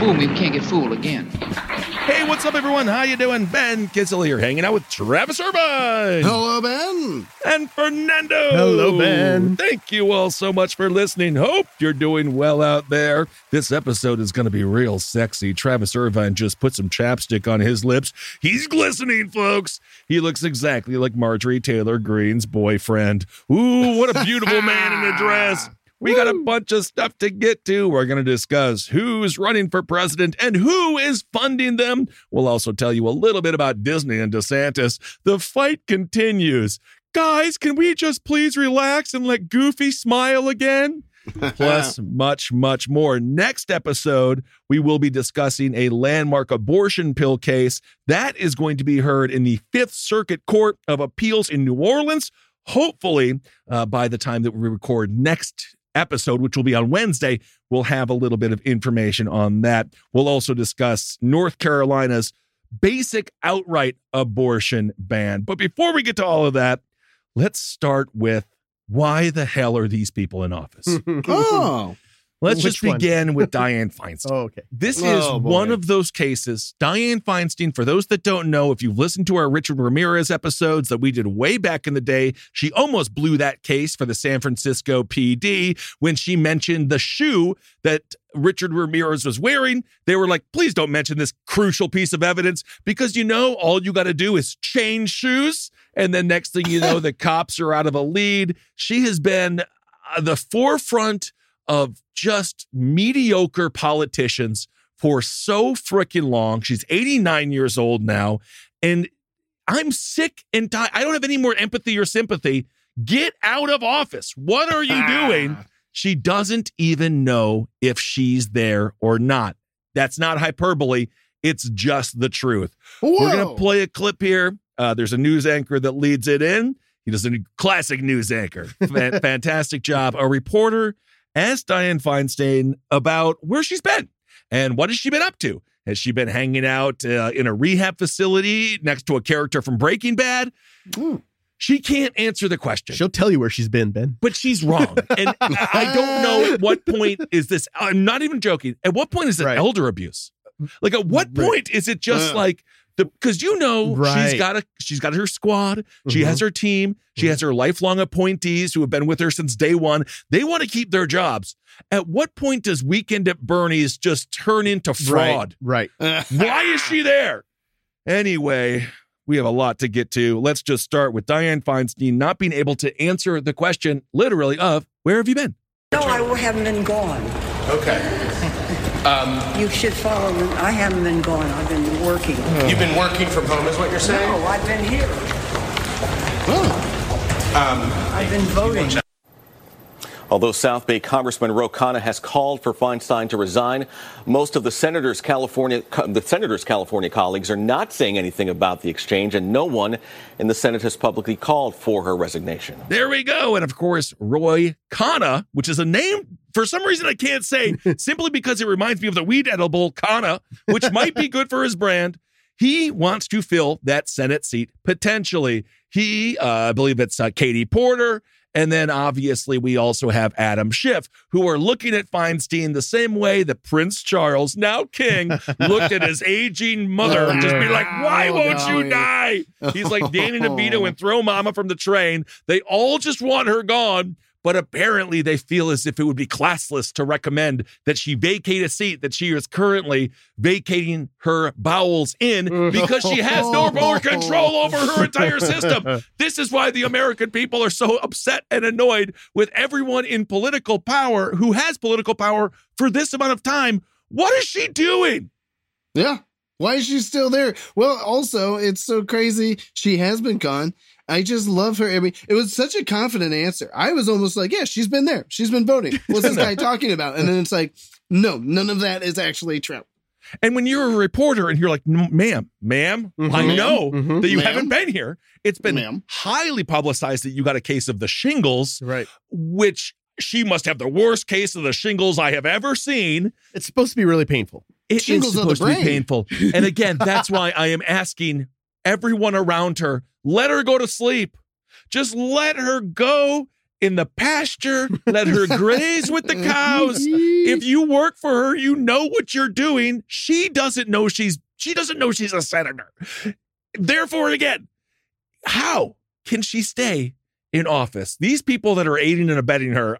me, we can't get fooled again. Hey, what's up, everyone? How you doing? Ben Kissel here, hanging out with Travis Irvine. Hello, Ben. And Fernando. Hello, Ben. Thank you all so much for listening. Hope you're doing well out there. This episode is going to be real sexy. Travis Irvine just put some chapstick on his lips. He's glistening, folks. He looks exactly like Marjorie Taylor Greene's boyfriend. Ooh, what a beautiful man in a dress. We got a bunch of stuff to get to. We're going to discuss who's running for president and who is funding them. We'll also tell you a little bit about Disney and DeSantis. The fight continues. Guys, can we just please relax and let Goofy smile again? Plus, much, much more. Next episode, we will be discussing a landmark abortion pill case that is going to be heard in the Fifth Circuit Court of Appeals in New Orleans. Hopefully, uh, by the time that we record next episode, which will be on Wednesday, we'll have a little bit of information on that. We'll also discuss North Carolina's basic outright abortion ban. But before we get to all of that, let's start with why the hell are these people in office? Oh. Let's Which just one? begin with Dianne Feinstein. Oh, okay. This is Oh, boy. one of those cases. Dianne Feinstein, for those that don't know, if you've listened to our Richard Ramirez episodes that we did way back in the day, she almost blew that case for the San Francisco PD when she mentioned the shoe that Richard Ramirez was wearing. They were like, please don't mention this crucial piece of evidence because you know, all you got to do is change shoes. And then next thing you know, the cops are out of a lead. She has been uh, the forefront of just mediocre politicians for so freaking long. She's 89 years old now. And I'm sick and tired. I don't have any more empathy or sympathy. Get out of office. What are you doing? She doesn't even know if she's there or not. That's not hyperbole. It's just the truth. We're going to play a clip here. Uh, there's a news anchor that leads it in. He does a classic news anchor. Fan- fantastic job. A reporter asked Dianne Feinstein about where she's been and what has she been up to. Has she been hanging out uh, in a rehab facility next to a character from Breaking Bad? She can't answer the question She'll tell you where she's been, Ben. but she's wrong. And I don't know at what point is this. I'm not even joking. At what point is it Right. elder abuse? Like at what point is it just Uh. like because you know Right. she's got a she's got her squad, she Mhm. has her team, she has her lifelong appointees who have been with her since day one. They want to keep their jobs. At what point does weekend at Bernie's just turn into fraud? Right. Why is she there? Anyway, we have a lot to get to. Let's just start with Dianne Feinstein not being able to answer the question literally of where have you been? No, I haven't been gone. Okay. Um, you should follow me. I haven't been gone. I've been working. You've been working from home, is what you're saying? No, I've been here. Hmm. Um, I've been voting. Although South Bay Congressman Ro Khanna has called for Feinstein to resign, most of the senator's California the senator's California colleagues are not saying anything about the exchange, and no one in the Senate has publicly called for her resignation. There we go. And of course, Roy Khanna, which is a name for some reason I can't say, simply because it reminds me of the weed edible Kana, which might be good for his brand. He wants to fill that Senate seat potentially. He, uh, I believe it's uh, Katie Porter And then obviously we also have Adam Schiff, who are looking at Feinstein the same way that Prince Charles, now king, looked at his aging mother and just be like, why Oh, won't no. you die? He's like Danny DeVito and throw mama from the train. They all just want her gone. But apparently, they feel as if it would be classless to recommend that she vacate a seat that she is currently vacating her bowels in because she has no more control over her entire system. This is why the American people are so upset and annoyed with everyone in political power who has political power for this amount of time. What is she doing? Yeah. Why is she still there? Well, also, it's so crazy. She has been gone. I just love her. I mean, it was such a confident answer. I was almost like, yeah, she's been there. She's been voting. What's this guy talking about? And then it's like, no, none of that is actually true. And when you're a reporter and you're like, "No, ma'am, madam I Ma'am. know Mhm. that you Ma'am. haven't been here. It's been Ma'am. highly publicized that you got a case of the shingles, Right. which she must have the worst case of the shingles I have ever seen. It's supposed to be really painful. It is Shingles of the supposed to be painful. And again, that's why I am asking everyone around her, let her go to sleep. Just let her go in the pasture. Let her graze with the cows. If you work for her, you know what you're doing. She doesn't know she's she doesn't know she's a senator. Therefore, again, how can she stay in office? These people that are aiding and abetting her,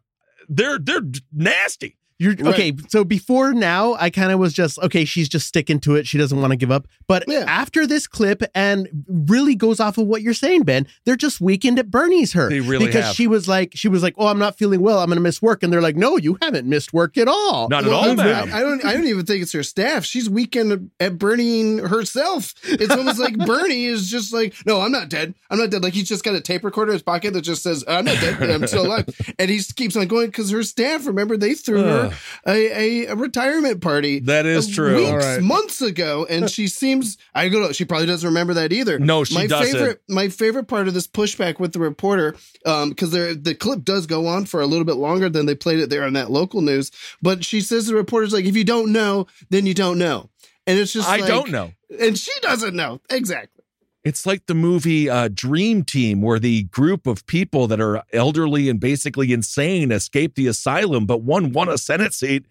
they're they're nasty. You're Right. okay. So before now, I kind of was just okay. She's just sticking to it. She doesn't want to give up. But Yeah. after this clip, and really goes off of what you're saying, Ben, they're just weakened at Bernie's her. They really because have. she was like, she was like, oh, I'm not feeling well. I'm going to miss work, and they're like, no, you haven't missed work at all. Not at all, I- ma'am. I don't. I don't even think it's her staff. She's weakened at Bernie herself. It's almost like Bernie is just like, no, I'm not dead. I'm not dead. Like he's just got a tape recorder in his pocket that just says, I'm not dead. I'm still alive. And he keeps on going because her staff. Remember, they threw her a, a, a retirement party. That is true. Weeks, All right. months ago, and she seems. I go. She probably doesn't remember that either. No, she my doesn't. Favorite, my favorite part of this pushback with the reporter, um, because the clip does go on for a little bit longer than they played it there on that local news. But she says the reporter's like, if you don't know, then you don't know, and it's just I like- don't know. and she doesn't know exactly. It's like the movie uh, Dream Team, where the group of people that are elderly and basically insane escape the asylum, but one won a Senate seat.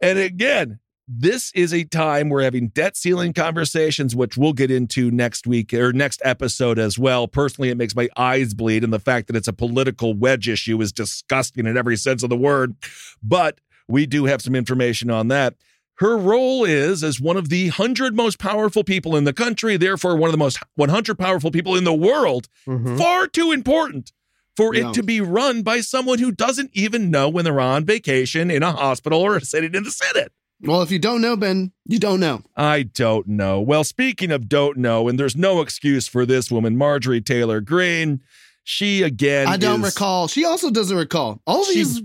And again, this is a time we're having debt ceiling conversations, which we'll get into next week or next episode as well. Personally, it makes my eyes bleed, and the fact that it's a political wedge issue is disgusting in every sense of the word. But we do have some information on that. Her role is as one of the 100 most powerful people in the country, therefore, one of the most 100 powerful people in the world. Mhm. Far too important for it to be run by someone who doesn't even know when they're on vacation in a hospital or sitting in the Senate. Well, if you don't know, Ben, you don't know. I don't know. Well, speaking of don't know, and there's no excuse for this woman, Marjorie Taylor Greene. She again. I don't is- recall. She also doesn't recall. All these,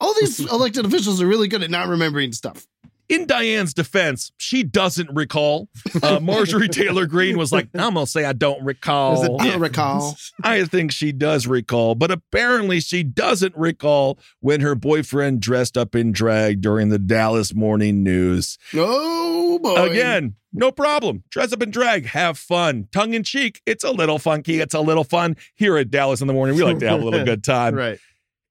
all these elected officials are really good at not remembering stuff. In Diane's defense, she doesn't recall. Uh, Marjorie Taylor Greene was like, I'm going to say I don't There's recall. a I don't recall. I think she does recall, but apparently she doesn't recall when her boyfriend dressed up in drag during the Dallas morning news. Oh boy! Again, no problem. Dress up in drag, have fun. Tongue in cheek, it's a little funky, it's a little fun. Here at Dallas in the morning, we like to have a little good time. right.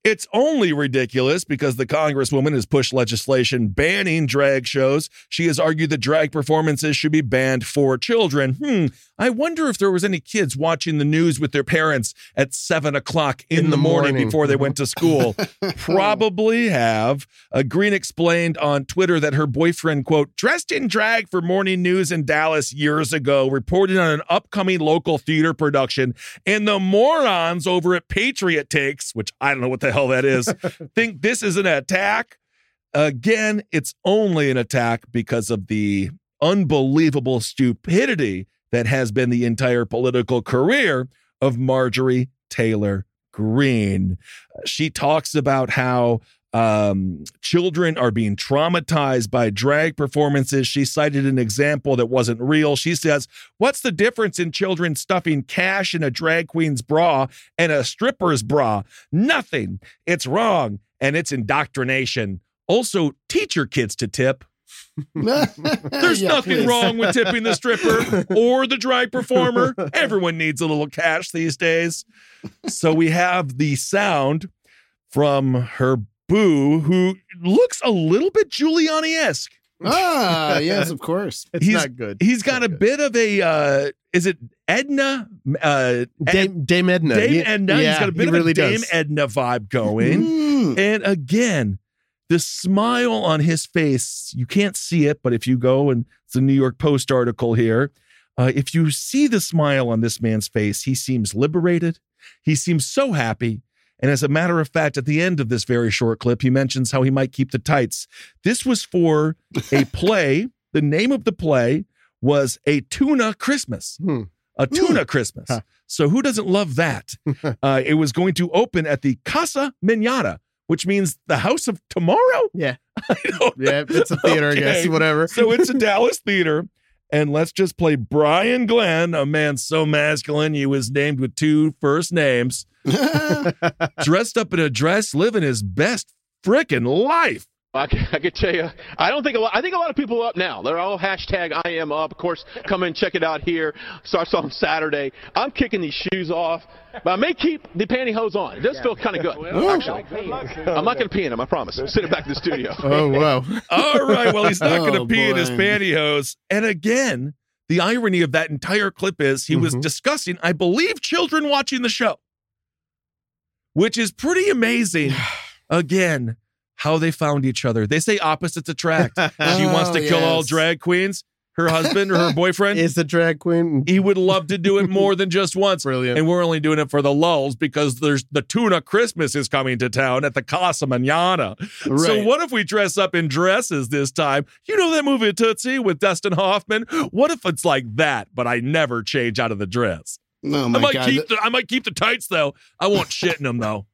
It's only ridiculous because the Congresswoman has pushed legislation banning drag shows. She has argued that drag performances should be banned for children. Hmm. I wonder if there was any kids watching the news with their parents at seven o'clock in, In the, morning, morning. before they went to school. Probably have. Uh, Greene explained on Twitter that her boyfriend, quote, dressed in drag for morning news in Dallas years ago, reported on an upcoming local theater production, and the morons over at Patriot Takes, which I don't know what the hell that is, think this is an attack. Again, it's only an attack because of the unbelievable stupidity that has been the entire political career of Marjorie Taylor Greene. She talks about how um, children are being traumatized by drag performances. She cited an example that wasn't real. She says, What's the difference in children stuffing cash in a drag queen's bra and a stripper's bra? Nothing. It's wrong and it's indoctrination. Also, teach your kids to tip. There's Yeah, nothing please. wrong with tipping the stripper or the drag performer. Everyone needs a little cash these days. So we have the sound from her boo, who looks a little bit Giuliani esque. Ah, yes, of course. It's He's- not good. He's got a bit of a, uh, is it Edna? Uh, Dame, Dame Edna. Dame Yeah, Edna. He's yeah, got a bit of really a Dame does. Edna vibe going. Mm. And again, the smile on his face, you can't see it, but if you go and it's a New York Post article here, uh, if you see the smile on this man's face, he seems liberated. He seems so happy. And as a matter of fact, at the end of this very short clip, he mentions how he might keep the tights. This was for a play. the name of the play was A Tuna Christmas. Hmm. A Tuna Christmas. Huh. So who doesn't love that? uh, it was going to open at the Casa Manana, which means the house of tomorrow. Yeah. Yeah, it's a theater, I guess. Whatever. So it's a Dallas theater. And let's just play Brian Glenn, a man so masculine he was named with two first names, dressed up in a dress, living his best frickin' life. I can, I can tell you, I don't think a lot. I think a lot of people are up now. They're all hashtag I am up. Of course, come and check it out here. Starts on Saturday. I'm kicking these shoes off, but I may keep the pantyhose on. It does feel kind of good, actually. I'm not going to pee in them. I promise. Send it back to the studio. Oh wow. All right. Well, he's not going to Oh, pee in his pantyhose. And again, the irony of that entire clip is he was Mhm. discussing, I believe, children watching the show, which is pretty amazing. again, how they found each other. They say opposites attract. she wants to Oh, kill all drag queens. Her husband or her boyfriend, Is the drag queen he would love to do it more than just once. brilliant? And we're only doing it for the lulls because there's the tuna Christmas is coming to town at the Casa Manana. So what if we dress up in dresses this time? You know that movie Tootsie with Dustin Hoffman? What if it's like that, but I never change out of the dress? Oh I might god! keep the, I might keep the tights though. I won't shit in them though.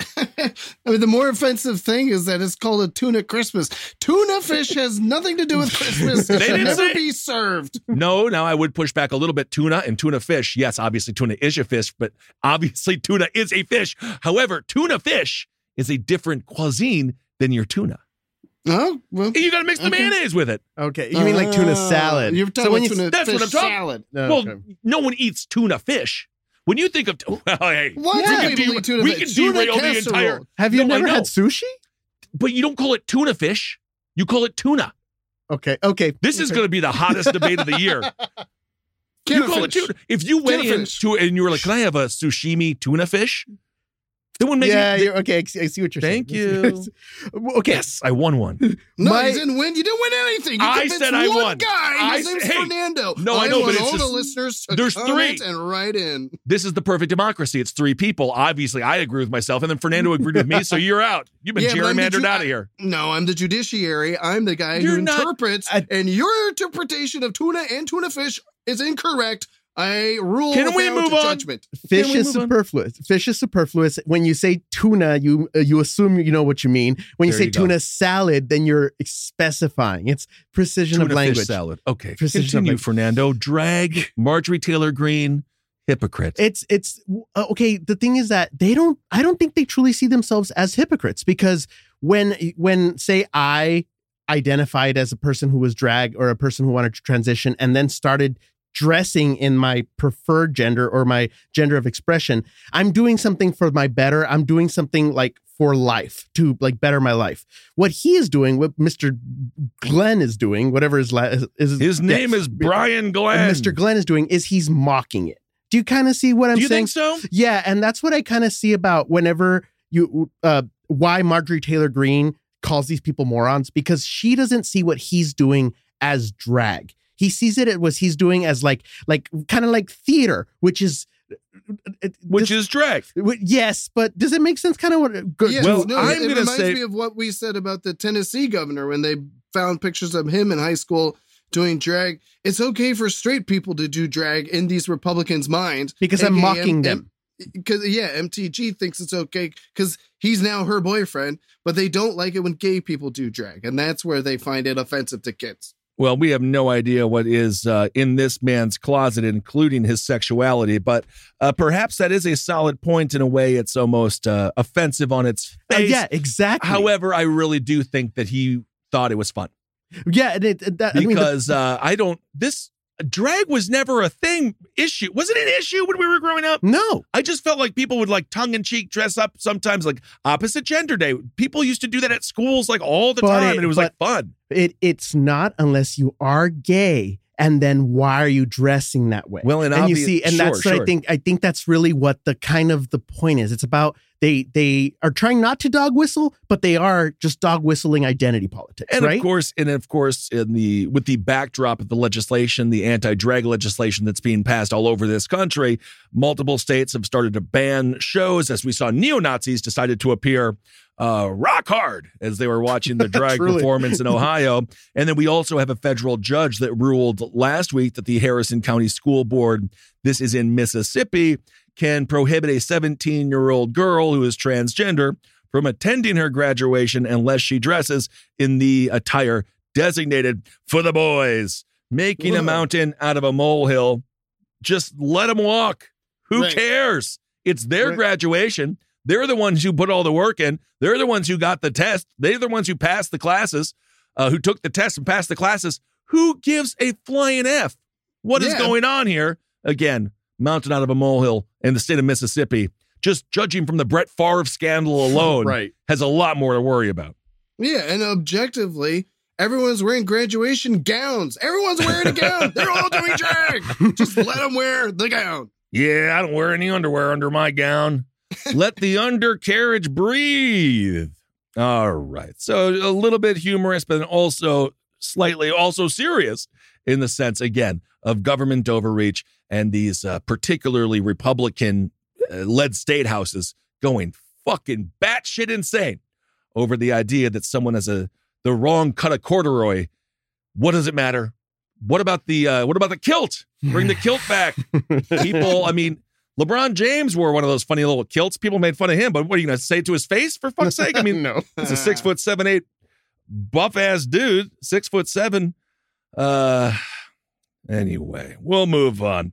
I mean, the more offensive thing is that it's called a tuna Christmas. Tuna fish has nothing to do with Christmas. They didn't never say- be served. No, now I would push back a little bit. Tuna and tuna fish. Yes, obviously tuna is a fish, but obviously tuna is a fish. However, tuna fish is a different cuisine than your tuna. Oh, well, You got to mix the Okay. mayonnaise with it. Okay, you mean like tuna Oh, salad? You're talking so when about you tuna That's fish what I'm talking- salad. No, well, okay. no one eats tuna fish. When you think of well, hey, Why we do can, people de- tuna we fish? can Tuna derail the casserole. entire. have you No, never had sushi? But you don't call it tuna fish. You call it tuna. Okay, okay. This is going to be the hottest debate of the year. Can you Tuna call it tuna. If you went into in and you were like, "Can I have a sashimi tuna fish?" Would make yeah, you're, okay. I see what you're Thank saying. Thank you. okay, Yes, I won one. No, My- you didn't win. You didn't win anything. You I said I one won. guy. I His name's hey, Fernando. no, I know, want but it's all just- the listeners to there's three. and write in. This is the perfect democracy. It's three people. Obviously, I agree with myself, and then Fernando agreed with me. So you're out. You've been Yeah, the gerrymandered ju- out of here. No, I'm the judiciary. I'm the guy You're who not- interprets, I- and your interpretation of tuna and tuna fish is incorrect. I rule Can we move on? judgment. fish is move on? superfluous. Fish is superfluous. When you say tuna, you uh, you assume you know what you mean. When you say you go. tuna salad, then you're specifying. It's precision Tuna of fish language. salad. Okay, Precision continue, language. Fernando. Drag Marjorie Taylor Greene, hypocrite. It's it's uh, okay. The thing is that they don't. I don't think they truly see themselves as hypocrites because when when say I identified as a person who was drag or a person who wanted to transition and then started dressing in my preferred gender or my gender of expression i'm doing something for my better i'm doing something like for life to like better my life what he is doing what mr glenn is doing whatever his la- is His name is Brian Glenn. mr glenn is doing is he's mocking it do you kind of see what i'm Do you saying think so? yeah, and that's what I kind of see about whenever you uh why Marjorie Taylor Greene calls these people morons because she doesn't see what he's doing as drag. He sees it as what he's doing as like like kind of like theater, which is Which is drag. yes, but does it make sense? Kind of what? Good. Yes, Well, no, I'm it, it gonna reminds say- me of what we said about the Tennessee governor when they found pictures of him in high school doing drag. It's okay for straight people to do drag in these Republicans' minds because I'm AKA mocking them. Because yeah, MTG thinks it's okay because he's now her boyfriend, but they don't like it when gay people do drag, and that's where they find it offensive to kids. Well, we have no idea what is uh, in this man's closet, including his sexuality, but uh, perhaps that is a solid point in a way. It's almost uh, offensive on its Uh, face. yeah, exactly. However, I really do think that he thought it was fun. Yeah, and it, it- that, I mean, the- because uh, I don't. This drag was never a thing issue. Was it an issue when we were growing up? no, I just felt like people would like tongue in cheek dress up sometimes, like opposite gender day. People used to do that at schools like all the But time, it- and it was like fun. it it's not unless you are gay. And then why are you dressing that way? Well, and and you see, and sure, that's what sure. I think. I think that's really what the kind of the point is. It's about they they are trying not to dog whistle, but they are just dog whistling identity politics, And right? of course, and of course, in the with the backdrop of the legislation, the anti-drag legislation that's being passed all over this country, multiple states have started to ban shows. As we saw, neo Nazis decided to appear uh, rock hard as they were watching the drag performance in Ohio. And then we also have a federal judge that ruled last week that the Harrison County School Board, this is in Mississippi, can prohibit a 17 year old girl who is transgender from attending her graduation unless she dresses in the attire designated for the boys. Making a mountain out of a molehill. Just let them walk. Who Right. cares? It's their Right. graduation. They're the ones who put all the work in. They're the ones who got the test. They're the ones who passed the classes, uh, who took the test and passed the classes. Who gives a flying F? What is Yeah. going on here? Again, mountain out of a molehill in the state of Mississippi. Just judging from the Brett Favre scandal alone, Right. has a lot more to worry about. Yeah, and objectively, everyone's wearing graduation gowns. Everyone's wearing a gown. They're all doing drag. Just let them wear the gown. Yeah, I don't wear any underwear under my gown. Let the undercarriage breathe. All right. So a little bit humorous, but also slightly also serious in the sense, again, of government overreach and these uh, particularly Republican uh, led state houses going fucking batshit insane over the idea that someone has a the wrong cut of corduroy. What does it matter? What about the uh, what about the kilt? Bring the kilt back. People, I mean, LeBron James wore one of those funny little kilts. People made fun of him, but what are you going to say to his face? For fuck's sake! I mean, no. it's a six foot seven eight buff ass dude, six foot seven. Uh, anyway, we'll move on.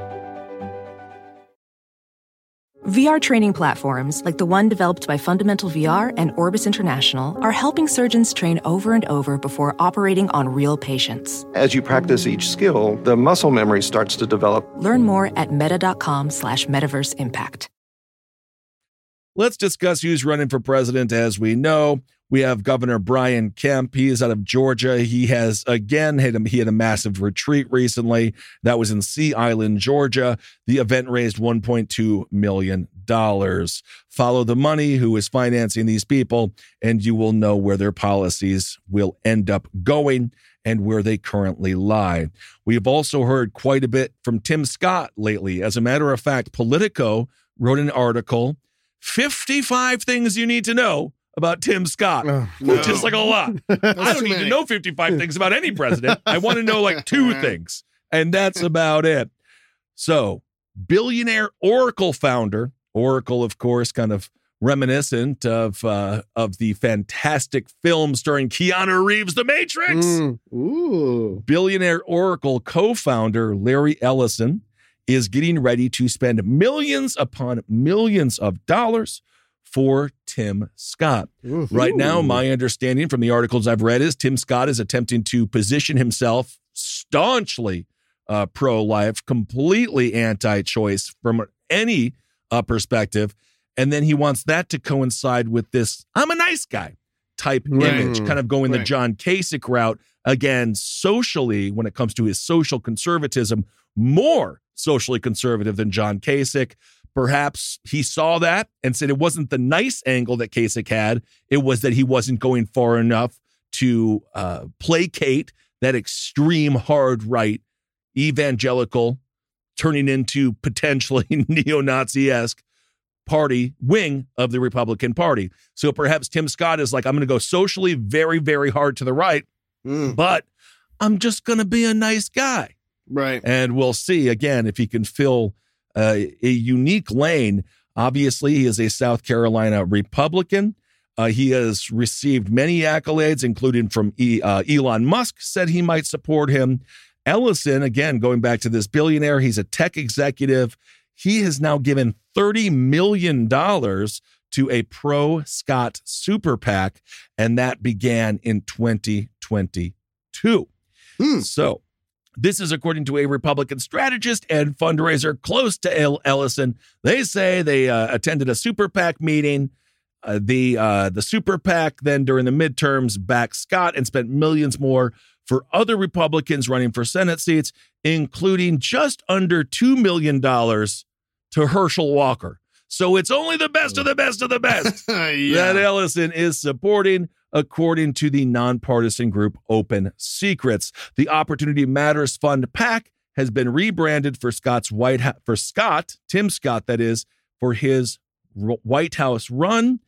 VR training platforms, like the one developed by Fundamental VR and Orbis International, are helping surgeons train over and over before operating on real patients. As you practice each skill, the muscle memory starts to develop. Learn more at meta.com slash metaverse impact. Let's discuss who's running for president. As we know, we have Governor Brian Kemp. He is out of Georgia. He has again had a, he had a massive retreat recently. That was in Sea Island, Georgia. The event raised 1.2 million dollars. Follow the money who is financing these people, and you will know where their policies will end up going and where they currently lie. We have also heard quite a bit from Tim Scott lately. As a matter of fact, Politico wrote an article 55 things you need to know about Tim Scott, which is like a lot. I don't need to know 55 things about any president. I want to know like two things, and that's about it. So, billionaire Oracle founder, Oracle, of course, kind of reminiscent of uh, of the fantastic film starring Keanu Reeves, The Matrix Mm. Ooh. billionaire Oracle co founder Larry Ellison is getting ready to spend millions upon millions of dollars for Tim Scott. Right now, my understanding from the articles I've read is Tim Scott is attempting to position himself staunchly uh, pro life, completely anti choice from any uh, perspective. And then he wants that to coincide with this I'm a nice guy type Right. image, kind of going the John Kasich route. Again, socially, when it comes to his social conservatism, more socially conservative than John Kasich. Perhaps he saw that and said it wasn't the nice angle that Kasich had. It was that he wasn't going far enough to uh, placate that extreme hard right evangelical, turning into potentially neo Nazi esque party wing of the Republican Party. So perhaps Tim Scott is like, I'm going to go socially very, very hard to the right, Mm. but I'm just going to be a nice guy. Right. And we'll see again if he can fill uh, a unique lane. Obviously, he is a South Carolina Republican. Uh, he has received many accolades, including from e, uh, Elon Musk, said he might support him. Ellison, again, going back to this billionaire, he's a tech executive. He has now given $30 million to a pro Scott super PAC, and that began in 2022. So, this is according to a Republican strategist and fundraiser close to El- Ellison. They say they uh, attended a super PAC meeting. Uh, the uh, the super PAC then during the midterms backed Scott and spent millions more for other Republicans running for Senate seats, including just under two million dollars to Herschel Walker. So it's only the best of the best of the best that Ellison is supporting, according to the nonpartisan group Open Secrets. The Opportunity Matters Fund PAC has been rebranded for Scott's White House for Scott Tim Scott, that is, for his R- White House run,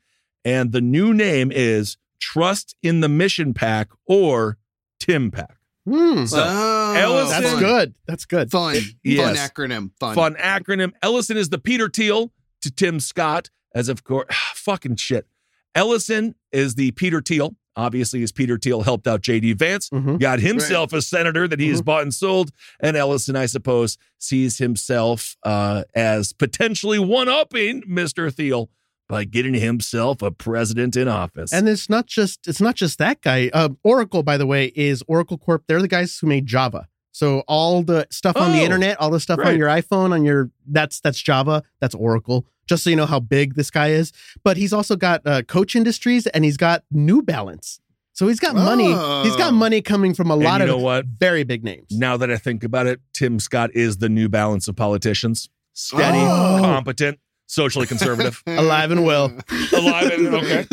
and the new name is Trust in the Mission PAC or Tim PAC. Hmm. So Oh, Ellison. That's good. That's good. Fun. Fun acronym. Fun. Fun acronym. Ellison is the Peter Thiel to Tim Scott, as of course, fucking shit. Ellison is the Peter Thiel. Obviously, as Peter Thiel helped out J.D. Vance, Mhm. got himself a senator that he has bought and sold. And Ellison, I suppose, sees himself uh, as potentially one upping Mr. Thiel by getting himself a president in office. And it's not just it's not just that guy. Uh, Oracle, by the way, is Oracle Corp. They're the guys who made Java. So all the stuff on the Oh, internet, all the stuff right. on your iPhone, on your that's that's Java. That's Oracle. Just so you know how big this guy is. But he's also got uh, Koch Industries and he's got New Balance. So he's got money. He's got Oh. money coming from a lot you of know what? very big names. now that I think about it, Tim Scott is the new balance of politicians. Steady, Oh. competent, socially conservative. Alive and well. Alive and okay.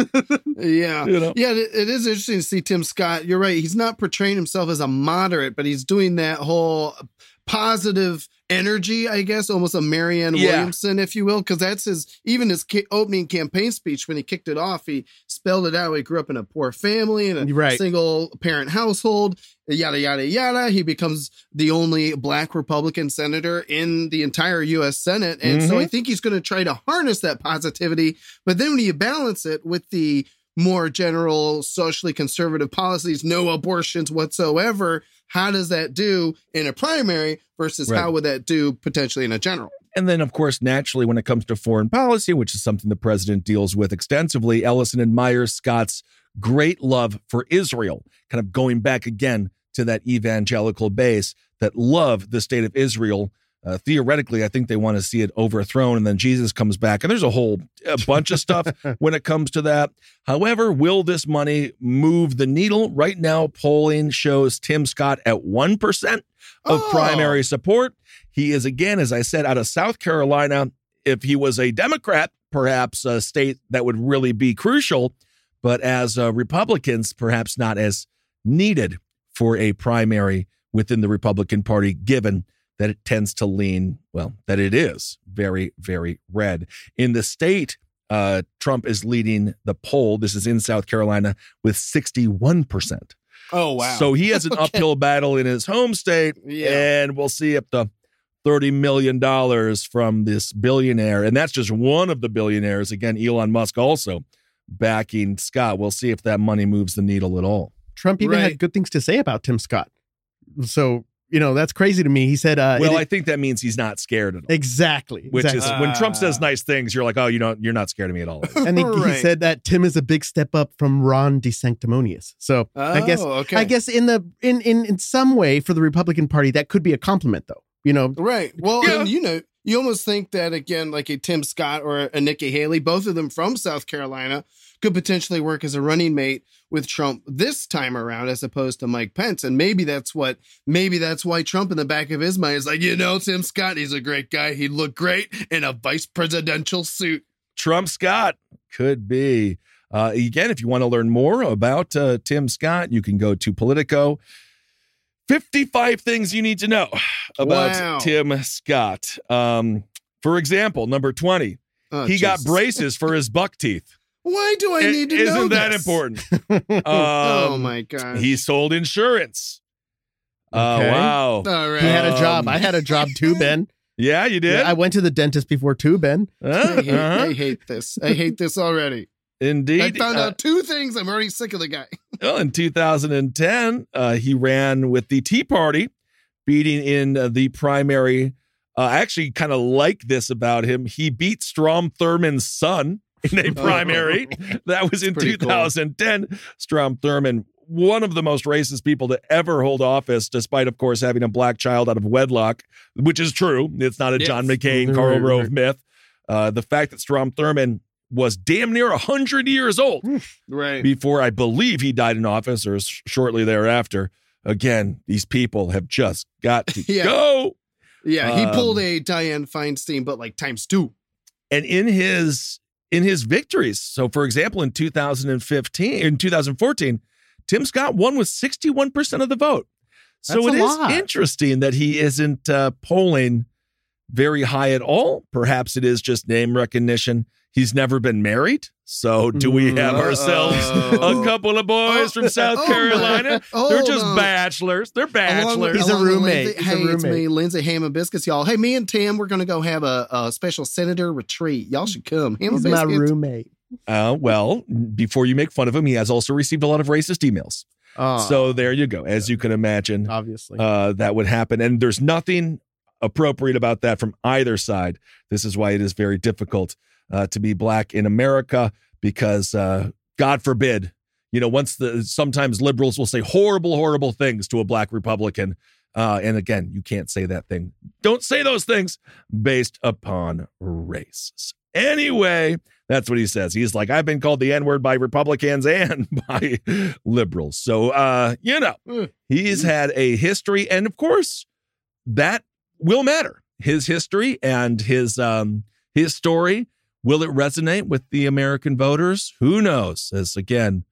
yeah. You know? Yeah, it, it is interesting to see Tim Scott. You're right. He's not portraying himself as a moderate, but he's doing that whole positive energy, I guess, almost a Marianne Yeah. Williamson, if you will, because that's his, even his ca- opening campaign speech when he kicked it off, he spelled it out. He grew up in a poor family in a Right. single parent household, yada, yada, yada. He becomes the only black Republican senator in the entire U.S. Senate. And so Mhm. I think he's going to try to harness that positivity. But then when you balance it with the more general socially conservative policies, no abortions whatsoever, how does that do in a primary versus Right. how would that do potentially in a general? And then, of course, naturally, when it comes to foreign policy, which is something the president deals with extensively, Ellison admires Scott's great love for Israel, kind of going back again to that evangelical base that love the state of Israel. Uh, theoretically, I think they want to see it overthrown, and then Jesus comes back, and there's a whole a bunch of stuff when it comes to that. However, will this money move the needle? Right now, polling shows Tim Scott at one percent of Oh. primary support. He is again, as I said, out of South Carolina. If he was a Democrat, perhaps a state that would really be crucial, but as uh, Republicans, perhaps not as needed for a primary within the Republican Party, given that it tends to lean, well, that it is very, very red. In the state, uh, Trump is leading the poll. This is in South Carolina with 61%. Oh, wow. So he has an Okay. uphill battle in his home state, Yeah. and we'll see if the thirty million dollars from this billionaire, and that's just one of the billionaires. Again, Elon Musk also backing Scott. We'll see if that money moves the needle at all. Trump even Right. had good things to say about Tim Scott. So you know that's crazy to me. He said, uh, well, it- I think that means he's not scared at all. exactly, Which exactly. is when Trump says nice things, you're like, oh, you don't, you're not scared of me at all. and he, he said that Tim is a big step up from Ron DeSanctimonious. So I guess Oh, okay. I guess in the in in in some way for the Republican Party that could be a compliment though. You know, Right. Well, Yeah. and you know, you almost think that again, like a Tim Scott or a Nikki Haley, both of them from South Carolina, could potentially work as a running mate with Trump this time around, as opposed to Mike Pence. And maybe that's what, maybe that's why Trump in the back of his mind is like, you know, Tim Scott, he's a great guy. He'd look great in a vice presidential suit. Trump Scott could be. Uh, again, if you want to learn more about uh, Tim Scott, you can go to Politico. 55 things you need to know about Wow. Tim Scott. Um, for example, number 20, Oh, he got braces for his buck teeth. Why do I I- need to Isn't know that this? important? oh Um, my god. He sold insurance. Oh Okay. wow! All right. He had a job. Um, I had a job too, Ben. Yeah, you did. I went to the dentist before too, Ben. Huh? I hate, Uh-huh. I hate this. I hate this already. Indeed. I found Uh, out two things. I'm already sick of the guy. Well, in 2010, uh, he ran with the Tea Party, beating in uh, the primary. Uh, I actually kind of like this about him. He beat Strom Thurmond's son in a primary. that was in pretty cool. 2010. Strom Thurmond, one of the most racist people to ever hold office, despite, of course, having a black child out of wedlock, which is true. It's not a Yes. John McCain, Right, Karl right, Rove right. myth. Uh, the fact that Strom Thurmond was damn near 100 years old Right. before I believe he died in office or s- shortly thereafter. Again, these people have just got to Yeah. go. Yeah, he Um, pulled a Dianne Feinstein, but like times two. And in his in his victories, so for example, in 2015, in 2014, Tim Scott won with 61% of the vote. So That's it is lot. interesting that he isn't uh, polling very high at all. Perhaps it is just name recognition. He's never been married. So do we have Mm, ourselves uh-oh. a couple of boys Oh, from South oh my- Carolina? They're just on. bachelors. They're Along with- bachelors. He's a along with roommate. Lindsay- He's a hey, it's roommate. me, Lindsay Ham and Biscuits, y'all. Hey, me and Tim, we're gonna go have a, a special senator retreat. Y'all should come. Ham He's my roommate. Uh, well, before you make fun of him, he has also received a lot of racist emails. Oh, So there you go. As you can imagine, obviously. uh, that would happen. And there's nothing appropriate about that from either side. This is why it is very difficult uh, to be black in America because, uh, God forbid, you know, once the sometimes liberals will say horrible, horrible things to a black Republican. Uh, and again, you can't say that thing. Don't say those things based upon race. Anyway, that's what he says. He's like, I've been called the N word by Republicans and by liberals. So, uh, you know, he's had a history. And of course, that will matter. His history and his um his story. Will it resonate with the American voters? Who knows? As again,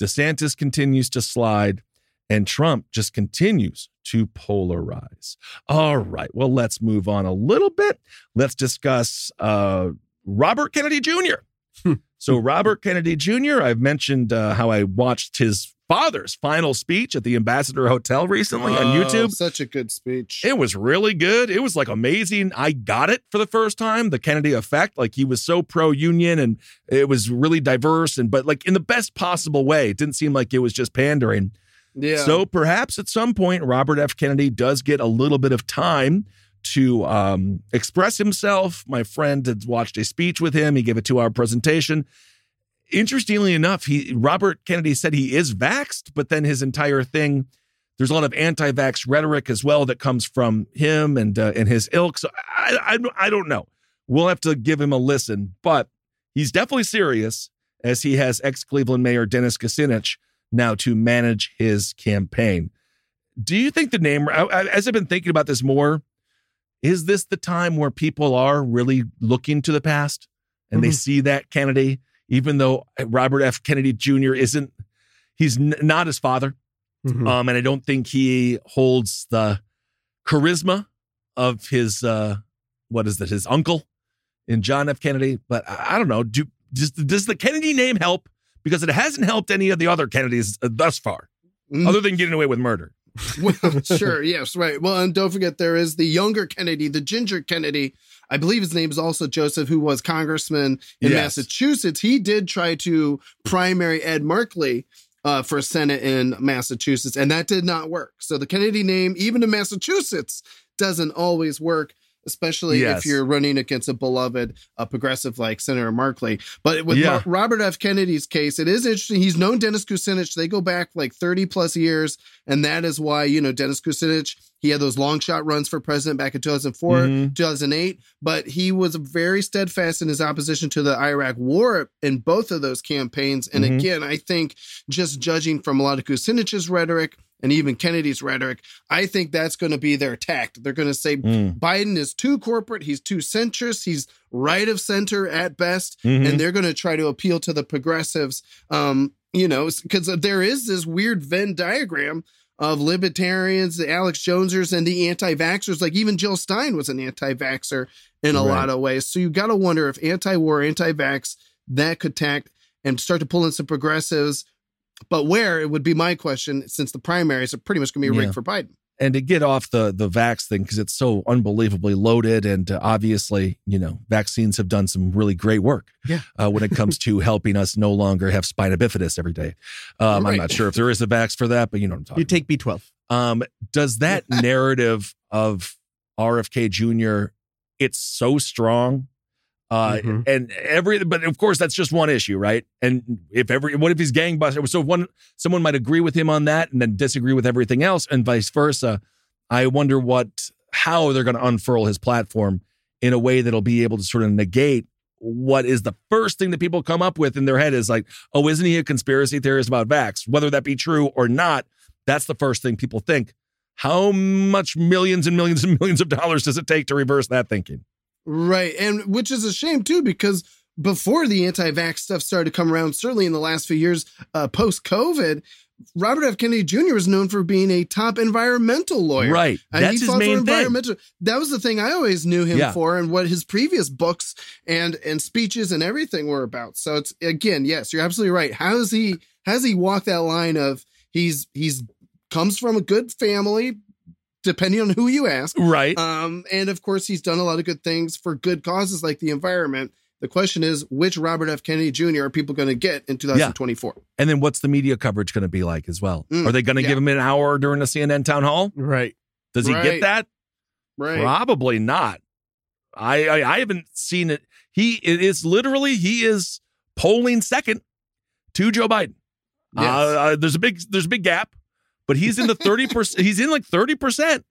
DeSantis continues to slide and Trump just continues to polarize. All right. Well, let's move on a little bit. Let's discuss uh Robert Kennedy Jr. so, Robert Kennedy Jr., I've mentioned uh, how I watched his father's final speech at the Ambassador Hotel recently on Oh, YouTube. Such a good speech. It was really good. It was like amazing. I got it for the first time, the Kennedy effect. Like he was so pro union and it was really diverse and but like in the best possible way. It didn't seem like it was just pandering. yeah. So perhaps at some point Robert F. Kennedy does get a little bit of time to um, express himself. My friend had watched a speech with him. He gave a two-hour presentation. Interestingly enough, he Robert Kennedy said he is vaxxed, but then his entire thing, there's a lot of anti-vax rhetoric as well that comes from him and uh, and his ilk. So I, I I don't know. We'll have to give him a listen, but he's definitely serious as he has ex-Cleveland Mayor Dennis Kucinich now to manage his campaign. Do you think the name, as I've been thinking about this more, is this the time where people are really looking to the past and they Mhm. see that Kennedy, even though Robert F. Kennedy Jr. isn't, he's n- not his father. Mhm. Um, and I don't think he holds the charisma of his, uh, what is it, his uncle in John F. Kennedy. But I, I don't know. Do, does, does the Kennedy name help? Because it hasn't helped any of the other Kennedys uh, thus far, Mm. other than getting away with murder. well, sure, yes, right. Well, and don't forget there is the younger Kennedy, the ginger Kennedy. I believe his name is also Joseph, who was congressman in Yes. Massachusetts. He did try to primary Ed Markley uh, for Senate in Massachusetts, and that did not work. So the Kennedy name, even in Massachusetts, doesn't always work. Especially Yes. if you're running against a beloved uh, progressive like Senator Markley. But with Yeah. Robert F. Kennedy's case, it is interesting. He's known Dennis Kucinich. They go back like 30 plus years. And that is why, you know, Dennis Kucinich, he had those long shot runs for president back in 2004, Mhm. 2008. But he was very steadfast in his opposition to the Iraq war in both of those campaigns. And Mhm. again, I think just judging from a lot of Kucinich's rhetoric, and even Kennedy's rhetoric, I think that's going to be their tact. They're going to say Mm. Biden is too corporate, he's too centrist, he's right of center at best, Mhm. and they're going to try to appeal to the progressives. Um, you know, because there is this weird Venn diagram of libertarians, the Alex Jonesers, and the anti-vaxxers. Like even Jill Stein was an anti-vaxxer in a Right. lot of ways. So you got to wonder if anti-war, anti-vax that could tact and start to pull in some progressives. But where it would be my question, since the primaries are pretty much going to be rigged Yeah. for Biden. and to get off the the vax thing because it's so unbelievably loaded and uh, obviously you know vaccines have done some really great work Yeah. uh, when it comes to helping us no longer have spina bifidus every day um, i'm not sure if there is a vax for that but you know what i'm talking You take B12. um, does that narrative of RFK Jr. it's so strong? Uh, Mhm. and every, but of course that's just one issue, right? And if every, what if he's gangbuster? So one, someone might agree with him on that and then disagree with everything else, and vice versa. I wonder what, how they're going to unfurl his platform in a way that'll be able to sort of negate what is the first thing that people come up with in their head is like, oh, isn't he a conspiracy theorist about vax? Whether that be true or not, that's the first thing people think. How much millions and millions and millions of dollars does it take to reverse that thinking? Right. And which is a shame too, because before the anti vax stuff started to come around, certainly in the last few years, uh, post COVID, Robert F. Kennedy Jr. was known for being a top environmental lawyer. Right. And That's his main thing. environmental. That was the thing I always knew him Yeah. for, and what his previous books and and speeches and everything were about. So it's again, yes, you're absolutely right. How does he how does he walk that line of he's he's comes from a good family, depending on who you ask, Right. um, and of course, he's done a lot of good things for good causes like the environment. The question is, which Robert F. Kennedy Jr. are people going to get in 2024? And then what's the media coverage going to be like as well? Mm, Are they going to yeah. give him an hour during the CNN town hall? Right. Does he Right. get that? Right. Probably not. I, I I haven't seen it. He it is literally he is polling second to Joe Biden. Yes. Uh, uh, there's a big there's a big gap, but he's in the thirty percent. He's in like thirty percent.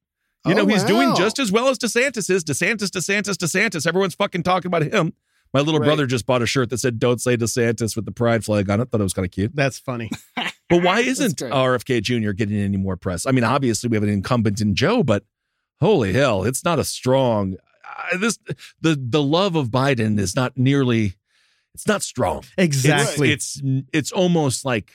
You know, Oh, he's doing just as well as DeSantis is. DeSantis, DeSantis, DeSantis. Everyone's fucking talking about him. My little Right. brother just bought a shirt that said "Don't say DeSantis" with the pride flag on it. Thought it was kind of cute. That's funny. But why isn't. RFK Jr. getting any more press? I mean, obviously we have an incumbent in Joe, but holy hell, it's not a strong. Uh, this the the love of Biden is not nearly. It's not strong. Exactly. It's it's, it's almost like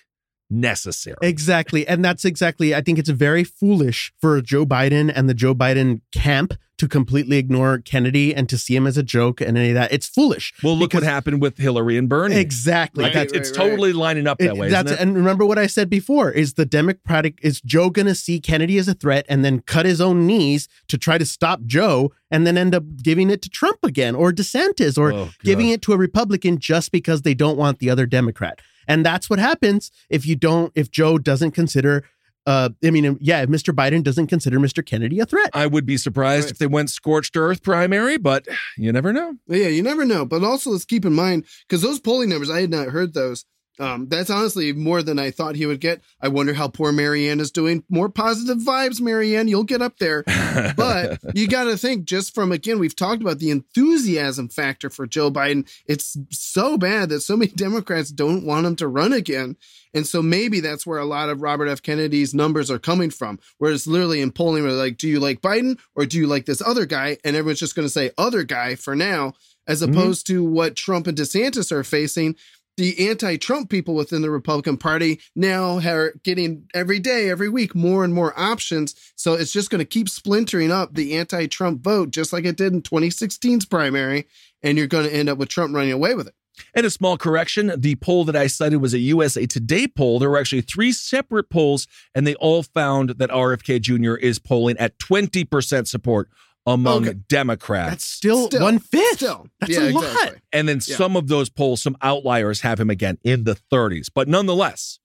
necessary. Exactly. And that's exactly, I think it's very foolish for Joe Biden and the Joe Biden camp to completely ignore Kennedy and to see him as a joke and any of that. It's foolish. well, look what happened with Hillary and Bernie. Exactly. Like Right, it's, right, it's right. totally lining up that It- way. that's isn't it? and remember what I said before is the Democratic is Joe going to see Kennedy as a threat and then cut his own knees to try to stop Joe and then end up giving it to Trump again or DeSantis or Oh, giving it to a Republican just because they don't want the other Democrat. And that's what happens if you don't if Joe doesn't consider uh I mean yeah, if Mr. Biden doesn't consider Mr. Kennedy a threat. I would be surprised Right. if they went scorched earth primary, but you never know. Yeah, you never know. But also, let's keep in mind because those polling numbers, I had not heard those. Um, that's honestly more than I thought he would get. I wonder how poor Marianne is doing. More positive vibes, Marianne. You'll get up there. But you got to think just from again, we've talked about the enthusiasm factor for Joe Biden. It's so bad that so many Democrats don't want him to run again. And so maybe that's where a lot of Robert F. Kennedy's numbers are coming from, where it's literally in polling where like, do you like Biden or do you like this other guy? And everyone's just going to say other guy for now, as Mhm. opposed to what Trump and DeSantis are facing. The anti Trump people within the Republican Party now are getting every day, every week, more and more options. So it's just going to keep splintering up the anti Trump vote, just like it did in 2016's primary. And you're going to end up with Trump running away with it. And a small correction the poll that I cited was a USA Today poll. There were actually three separate polls, and they all found that RFK Jr. is polling at 20% support among Okay. Democrats. That's still, Still, one fifth. Still. That's Yeah, a lot. exactly. and then Yeah. some of those polls, some outliers have him again in the 30s, but nonetheless,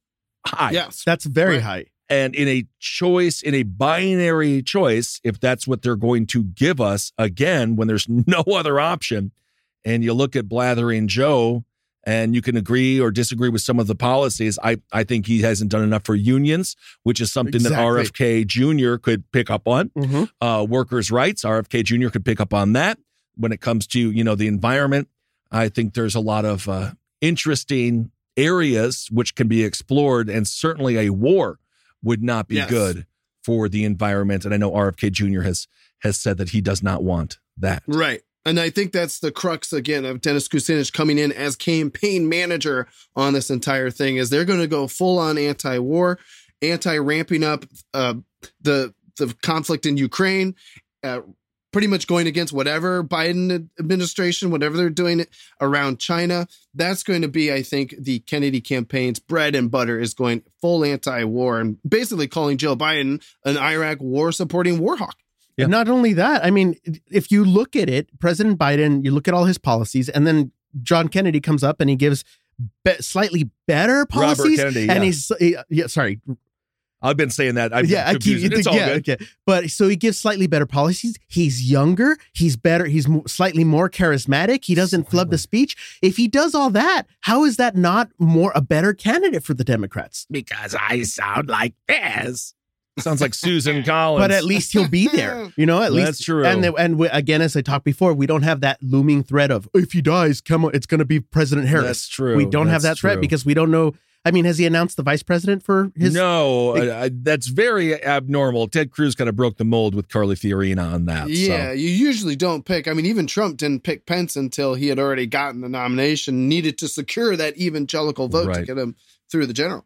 high. Yes. That's very Right. high. And in a choice, in a binary choice, if that's what they're going to give us again, when there's no other option, and you look at Blathering Joe, and you can agree or disagree with some of the policies. I, I think he hasn't done enough for unions, which is something Exactly. that RFK Jr. could pick up on. Mhm. Uh, workers' rights, RFK Jr. could pick up on that. When it comes to you know the environment, I think there's a lot of uh, interesting areas which can be explored, and certainly a war would not be Yes. good for the environment. And I know RFK Jr. has has said that he does not want that. Right. And I think that's the crux again of Dennis Kucinich coming in as campaign manager on this entire thing is they're going to go full on anti-war, anti ramping up uh, the the conflict in Ukraine, uh, pretty much going against whatever Biden administration, whatever they're doing around China. That's going to be, I think, the Kennedy campaign's bread and butter is going full anti-war and basically calling Joe Biden an Iraq war supporting war hawk. Yeah. Not only that, I mean, if you look at it, President Biden, you look at all his policies, and then John Kennedy comes up and he gives be- slightly better policies. Kennedy, and yeah. he's he- yeah, sorry, I've been saying that. I've yeah, I keep confused it. It's all yeah, good. okay. But so he gives slightly better policies. He's younger. He's better. He's mo- slightly more charismatic. He doesn't flub the speech. If he does all that, how is that not more a better candidate for the Democrats? Because I sound like this. Sounds like Susan Collins. But at least he'll be there. You know, at least That's true. And the, and we, again, as I talked before, we don't have that looming threat of if he dies, come on, it's going to be President Harris. That's true. We don't have that That's threat because we don't know. I mean, has he announced the vice president for his? no, uh, that's very abnormal. Ted Cruz kind of broke the mold with Carly Fiorina on that. Yeah, so. you usually don't pick. I mean, even Trump didn't pick Pence until he had already gotten the nomination, needed to secure that evangelical vote to get him through the general.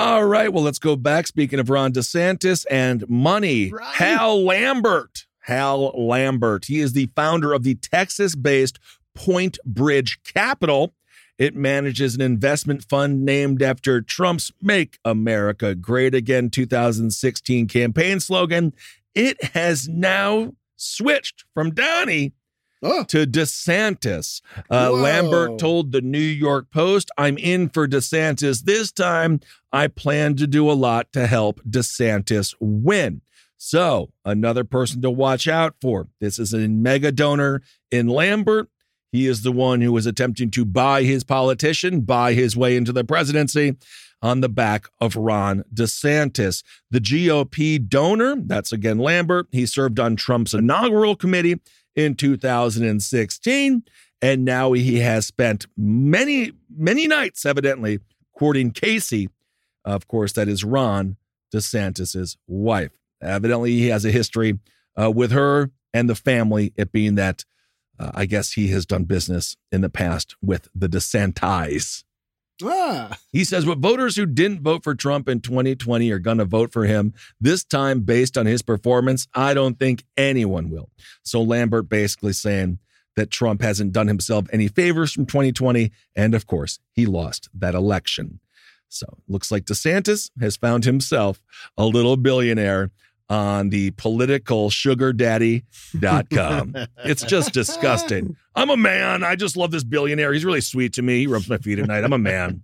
All right. Well, let's go back. Speaking of Ron DeSantis and money, Hal Lambert. Hal Lambert. He is the founder of the Texas based Point Bridge Capital. It manages an investment fund named after Trump's Make America Great Again 2016 campaign slogan. It has now switched from Donnie to DeSantis. Uh, Lambert told the New York Post, I'm in for DeSantis. This time, I plan to do a lot to help DeSantis win. So, another person to watch out for. This is a mega donor in Lambert. He is the one who is attempting to buy his politician, buy his way into the presidency on the back of Ron DeSantis. The GOP donor, that's again Lambert, he served on Trump's inaugural committee in 2016. And now he has spent many, many nights, evidently, courting Casey. Of course, that is Ron DeSantis's wife. Evidently, he has a history uh, with her and the family, it being that uh, I guess he has done business in the past with the DeSantis. Ah, He says what voters who didn't vote for Trump in 2020 are going to vote for him this time based on his performance. I don't think anyone will. So Lambert basically saying that Trump hasn't done himself any favors from 2020. And of course, he lost that election. So looks like DeSantis has found himself a little billionaire on the politicalsugardaddy.com. it's just disgusting. I'm a man. I just love this billionaire. He's really sweet to me. He rubs my feet at night. I'm a man.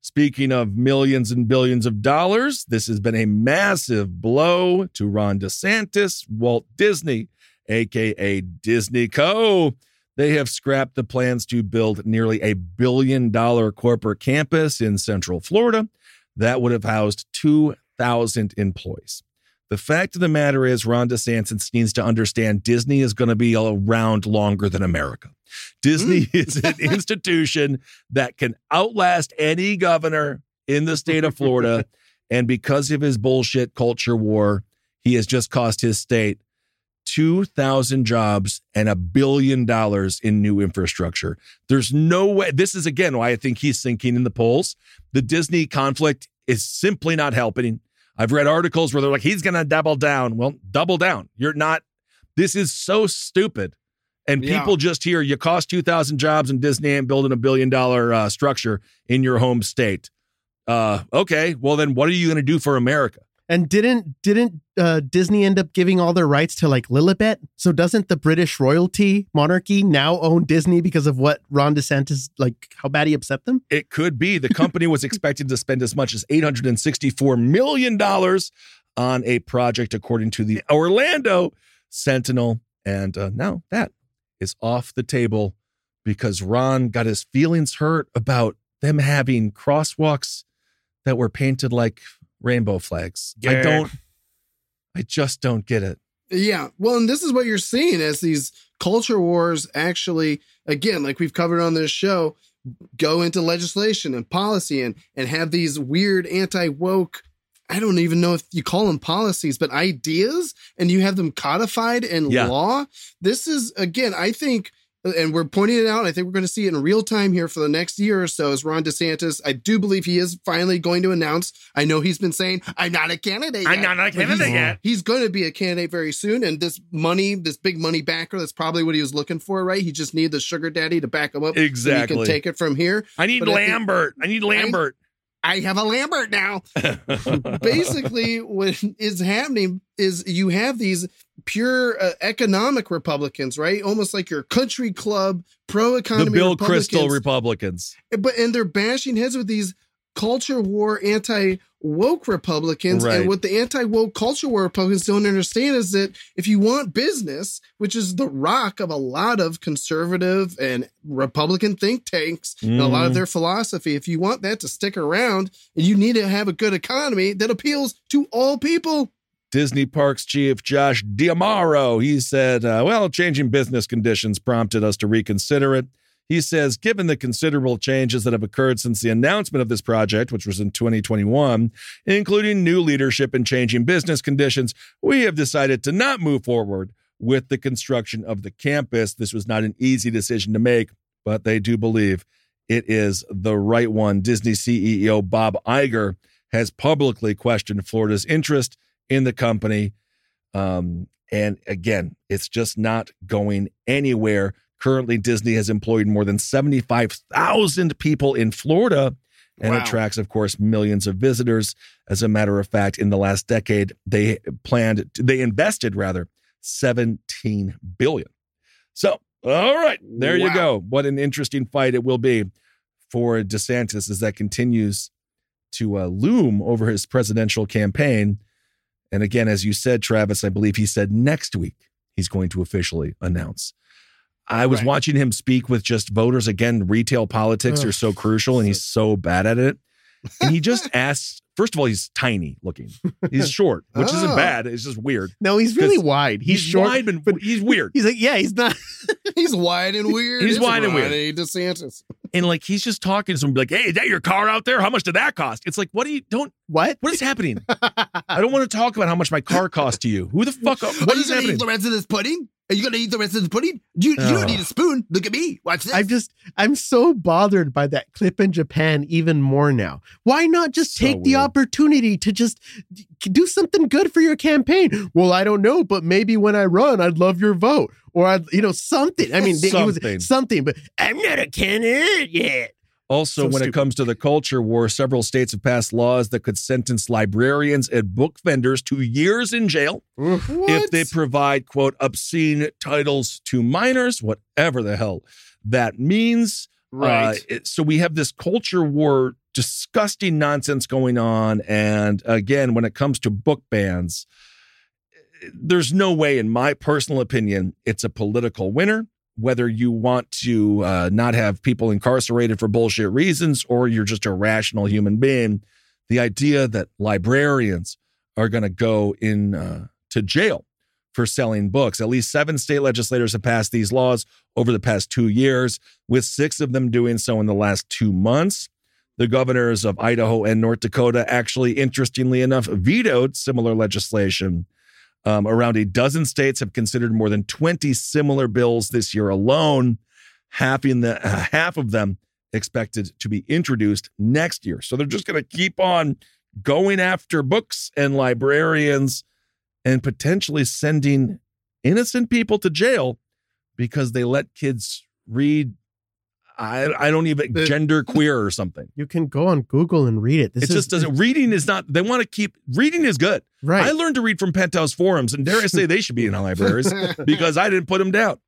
Speaking of millions and billions of dollars, this has been a massive blow to Ron DeSantis, Walt Disney, aka Disney Co. They have scrapped the plans to build nearly a billion dollar corporate campus in Central Florida that would have housed 2,000 employees. The fact of the matter is, Ron DeSantis needs to understand Disney is going to be around longer than America. Disney hmm. is an institution that can outlast any governor in the state of Florida. and because of his bullshit culture war, he has just cost his state 2,000 jobs and a billion dollars in new infrastructure. There's no way. This is again why I think he's sinking in the polls. The Disney conflict is simply not helping. I've read articles where they're like, he's going to double down. Well, double down. You're not. This is so stupid. And Yeah. people just hear you cost 2,000 jobs in Disney and building a billion dollar uh, structure in your home state. Uh, okay. Well, then what are you going to do for America? And didn't didn't uh, Disney end up giving all their rights to like Lilibet? So doesn't the British royalty monarchy now own Disney because of what Ron DeSantis like how bad he upset them? It could be. The company was expected to spend as much as $864 million on a project, according to the Orlando Sentinel. And uh, now that is off the table because Ron got his feelings hurt about them having crosswalks that were painted like rainbow flags. I don't, I just don't get it. Yeah. Well, and this is what you're seeing as these culture wars actually, again, like we've covered on this show, go into legislation and policy and and have these weird anti-woke I don't even know if you call them policies, but ideas, and you have them codified in Yeah. law. This is again, I think, and we're pointing it out. I think we're going to see it in real time here for the next year or so. As Ron DeSantis, I do believe he is finally going to announce. I know he's been saying, "I'm not a candidate. I'm yet," not a candidate he's- yet. He's going to be a candidate very soon, and this money, this big money backer, that's probably what he was looking for, right? He just needed the sugar daddy to back him up. so he Exactly. can take it from here. I need But I think- Lambert. I need Lambert. I have a Lambert now. Basically, what is happening is you have these pure uh, economic Republicans, right? Almost like your country club pro the economy. Bill Kristol Republicans. Republicans. but and they're bashing heads with these culture war anti woke Republicans. Right. And what the anti woke culture war Republicans don't understand is that if you want business, which is the rock of a lot of conservative and Republican think tanks, and a lot of Mhm. their philosophy, if you want that to stick around, you need to have a good economy that appeals to all people. Disney Parks chief Josh D'Amaro, he said, uh, well, changing business conditions prompted us to reconsider it. He says, given the considerable changes that have occurred since the announcement of this project, which was in 2021, including new leadership and changing business conditions, we have decided to not move forward with the construction of the campus. This was not an easy decision to make, but they do believe it is the right one. Disney CEO Bob Iger has publicly questioned Florida's interest in the company. Um, and again, it's just not going anywhere. Currently, Disney has employed more than 75,000 people in Florida and Wow. attracts, of course, millions of visitors. As a matter of fact, in the last decade, they planned, they invested rather, 17 billion. So, all right, there you go. What an interesting fight it will be for DeSantis as that continues to uh, loom over his presidential campaign. And again, as you said, Travis, I believe he said next week he's going to officially announce. I was Right. watching him speak with just voters. Again, retail politics are so crucial, and he's so bad at it. And he just asks, first of all, he's tiny looking. He's short, which isn't Oh. bad. It's just weird. No, he's really wide. He's, He's, short, wide, but, but he's weird. he's like, yeah, he's not. He's wide and weird. He's isn't wide and weird. DeSantis. And like he's just talking to someone, be like, "Hey, is that your car out there? How much did that cost?" It's like, what do you don't? What? What is happening? I don't want to talk about how much my car cost to you. Who the fuck? What Are you is gonna happening? eat the rest of this pudding? Are you gonna eat the rest of the pudding? You, you don't need a spoon. Look at me. Watch this. I'm just, I'm so bothered by that clip in Japan even more now. Why not just So take the opportunity to just do something good for your campaign? Well, I don't know, but maybe when I run, I'd love your vote, or I'd, you know, something. I mean, he Something. was something, but I'm not a candidate yet. Also, So when it comes to the culture war, several states have passed laws that could sentence librarians and book vendors to years in jail if they provide, quote, obscene titles to minors, whatever the hell that means. Right. Uh, it- so we have this culture war, disgusting nonsense going on. And again, when it comes to book bans, there's no way, in my personal opinion, it's a political winner. Whether you want to uh, not have people incarcerated for bullshit reasons or you're just a rational human being, the idea that librarians are going to go in uh, to jail for selling books. At least seven state legislators have passed these laws over the past two years, with six of them doing so in the last two months. The governors of Idaho and North Dakota actually, interestingly enough, vetoed similar legislation. Um, around a dozen states have considered more than 20 similar bills this year alone, halving the, uh, half of them expected to be introduced next year. So they're just going to keep on going after books and librarians and potentially sending innocent people to jail because they let kids read I I don't even gender queer or something. You can go on Google and read it. This it is, just doesn't. Reading is not. They want to keep reading is good. Right. I learned to read from Penthouse forums, and dare I say they should be in libraries because I didn't put them down.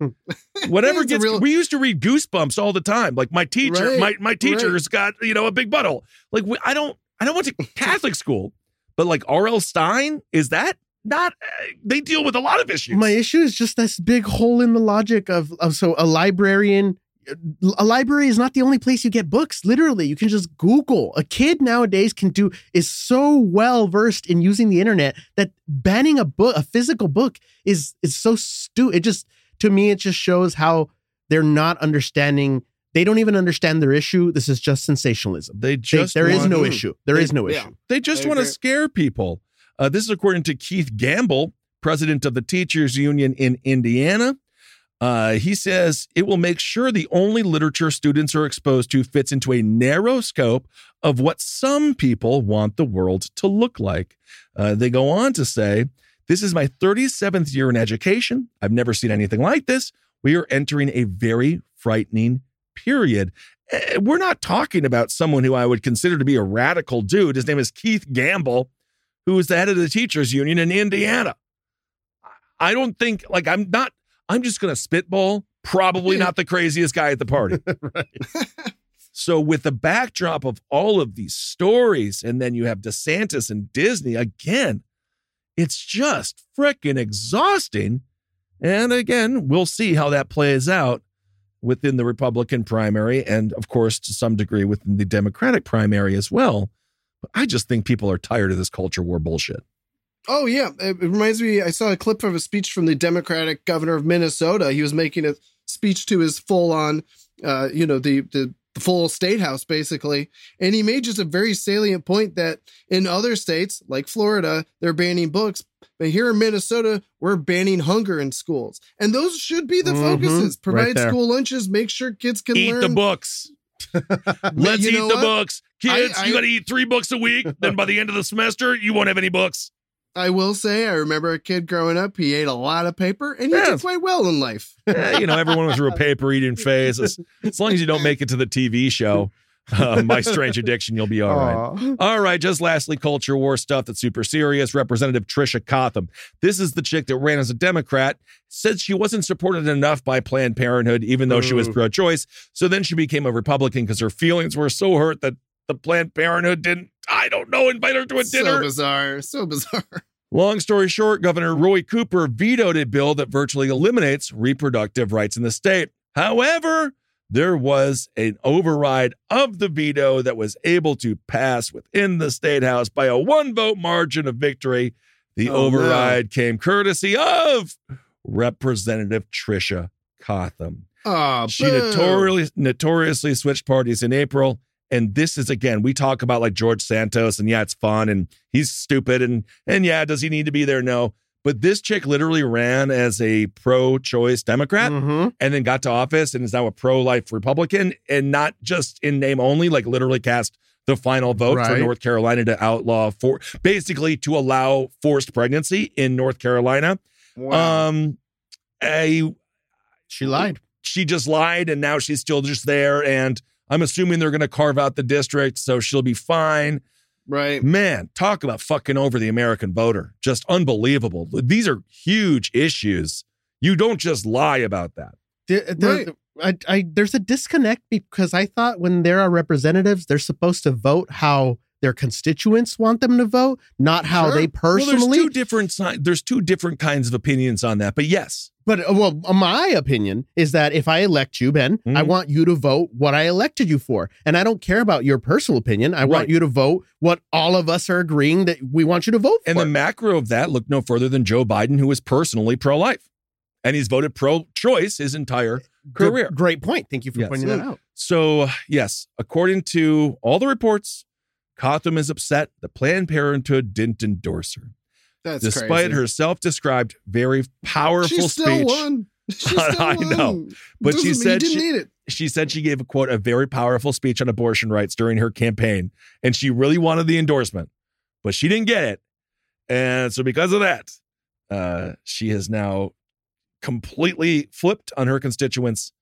Whatever gets. real- we used to read Goosebumps all the time. Like my teacher, Right, my my right. teacher's got you know a big butthole. Like we, I don't. I don't went to Catholic school, but like R.L. Stine is that not? Uh, they deal with a lot of issues. My issue is just this big hole in the logic of, of so a librarian. A library is not the only place you get books. Literally, you can just Google. A kid nowadays can do is so well versed in using the internet that banning a book, a physical book, is is so stupid. It just to me, it just shows how they're not understanding. They don't even understand their issue. This is just sensationalism. They just there is want- no issue. There is They- no yeah. issue. They just want to scare people. Uh, this is according to Keith Gambill, president of the Teachers Union in Indiana. Uh, he says it will make sure the only literature students are exposed to fits into a narrow scope of what some people want the world to look like. Uh, they go on to say, This is my 37th year in education. I've never seen anything like this. We are entering a very frightening period. Eh, We're not talking about someone who I would consider to be a radical dude. His name is Keith Gambill, who is the head of the teachers union in Indiana. I don't think, like, I'm not, I'm just going to spitball. Probably not the craziest guy at the party. So, with the backdrop of all of these stories, and then you have DeSantis and Disney again, it's just freaking exhausting. And again, we'll see how that plays out within the Republican primary, and of course, to some degree, within the Democratic primary as well. But I just think people are tired of this culture war bullshit. Oh yeah, it, it reminds me. I saw a clip of a speech from the Democratic governor of Minnesota. He was making a speech to his full-on, uh, you know, the the the full state house basically, and he made just a very salient point that in other states like Florida, they're banning books, but here in Minnesota, we're banning hunger in schools, and those should be the Mhm, focuses. Provide there. school lunches, make sure kids can Eat learn. the books. Let's You eat the what? books. Kids, I- you got to eat three books a week. then by the end of the semester, you won't have any books. I will say, I remember a kid growing up. He ate a lot of paper, and he Yeah. did quite well in life. Yeah, you know, everyone through a paper eating phase. As, as long as you don't make it to the TV show, uh, My Strange Addiction, you'll be all right. All right, just lastly, culture war stuff that's super serious. Representative Tricia Cotham. This is the chick that ran as a Democrat, said she wasn't supported enough by Planned Parenthood, even though she was pro choice. So then she became a Republican because her feelings were so hurt that the Planned Parenthood didn't, I don't know, invite her to a So dinner. So bizarre, so bizarre. Long story short, Governor Roy Cooper vetoed a bill that virtually eliminates reproductive rights in the state. However, there was an override of the veto that was able to pass within the state house by a one vote margin of victory. The Oh, no. override came courtesy of Representative Tricia Cotham. Oh, She notoriously notoriously switched parties in April. And this is again, we talk about like George Santos, and yeah, it's fun, and he's stupid, and and yeah, does he need to be there? No. But this chick literally ran as a pro-choice Democrat Mhm. and then got to office and is now a pro-life Republican, and not just in name only, like literally cast the final vote for North Carolina to outlaw for basically to allow forced pregnancy in North Carolina. Wow. Um, a She lied. she just lied and now she's still just there and i'm assuming they're going to carve out the district so she'll be fine right. man talk about fucking over the american voter just unbelievable these are huge issues you don't just lie about that The- the- I, I, there's a disconnect because I thought when there are representatives, they're supposed to vote how their constituents want them to vote, not how Sure. they well, personally. there's two different si- there's two different kinds of opinions on that but yes but uh, well, my opinion is that if I elect you, Ben, I Mhm. want you to vote what I elected you for, and I don't care about your personal opinion. I Right. want you to vote what all of us are agreeing that we want you to vote for. and for. the macro of that look no further than joe biden who is personally pro-life and he's voted pro-choice his entire Good- career Great point. Thank you for Yes. pointing that out. So, yes, according to all the reports, Cotham is upset that Planned Parenthood didn't endorse her. That's Despite crazy. her self described very powerful she still speech. won. She still I won. know, but she Doesn't mean said she- need it. She said she gave a quote, a very powerful speech on abortion rights during her campaign, and she really wanted the endorsement, but she didn't get it. And so, because of that, uh, she has now completely flipped on her constituents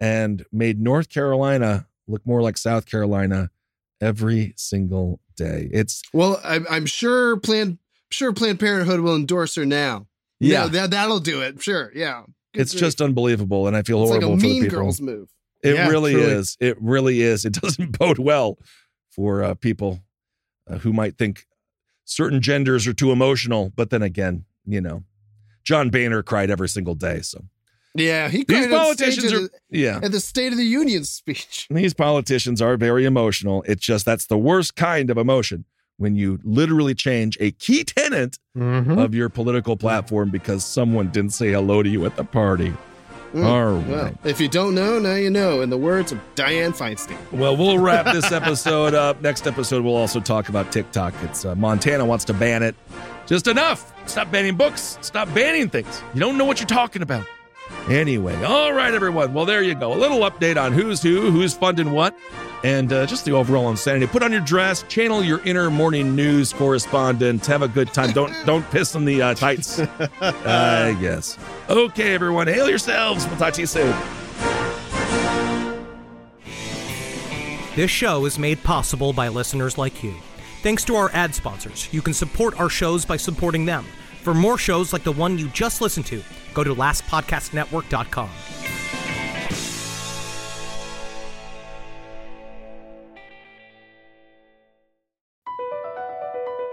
and made North Carolina look more like South Carolina every single day. It's Well, I'm, I'm sure Planned sure Planned Parenthood will endorse her now. Yeah. No, that that'll do it. Sure, yeah. Good it's just unbelievable, and I feel it's like horrible a for the people. Girls move. It Yeah, really truly. is. It really is. It doesn't bode well for uh, people uh, who might think certain genders are too emotional. But then again, you know, John Boehner cried every single day. So Yeah, he these cried on stage politicians at are, the, yeah, at the State of the Union speech. these politicians are very emotional. It's just that's the worst kind of emotion when you literally change a key tenet Mhm. of your political platform because someone didn't say hello to you at the party. Mm, All right. Well, if you don't know, now you know. In the words of Dianne Feinstein. Well, we'll wrap this episode up. Next episode, we'll also talk about TikTok. It's uh, Montana wants to ban it. Just enough. Stop banning books. Stop banning things. You don't know what you're talking about. Anyway, all right, everyone. Well, there you go. A little update on who's who, who's funding what, and uh, just the overall insanity. Put on your dress, channel your inner morning news correspondent. Have a good time. Don't don't piss in the uh, tights. I guess. Okay, everyone. Hail yourselves. We'll talk to you soon. This show is made possible by listeners like you. Thanks to our ad sponsors, you can support our shows by supporting them. For more shows like the one you just listened to, go to lastpodcastnetwork.com.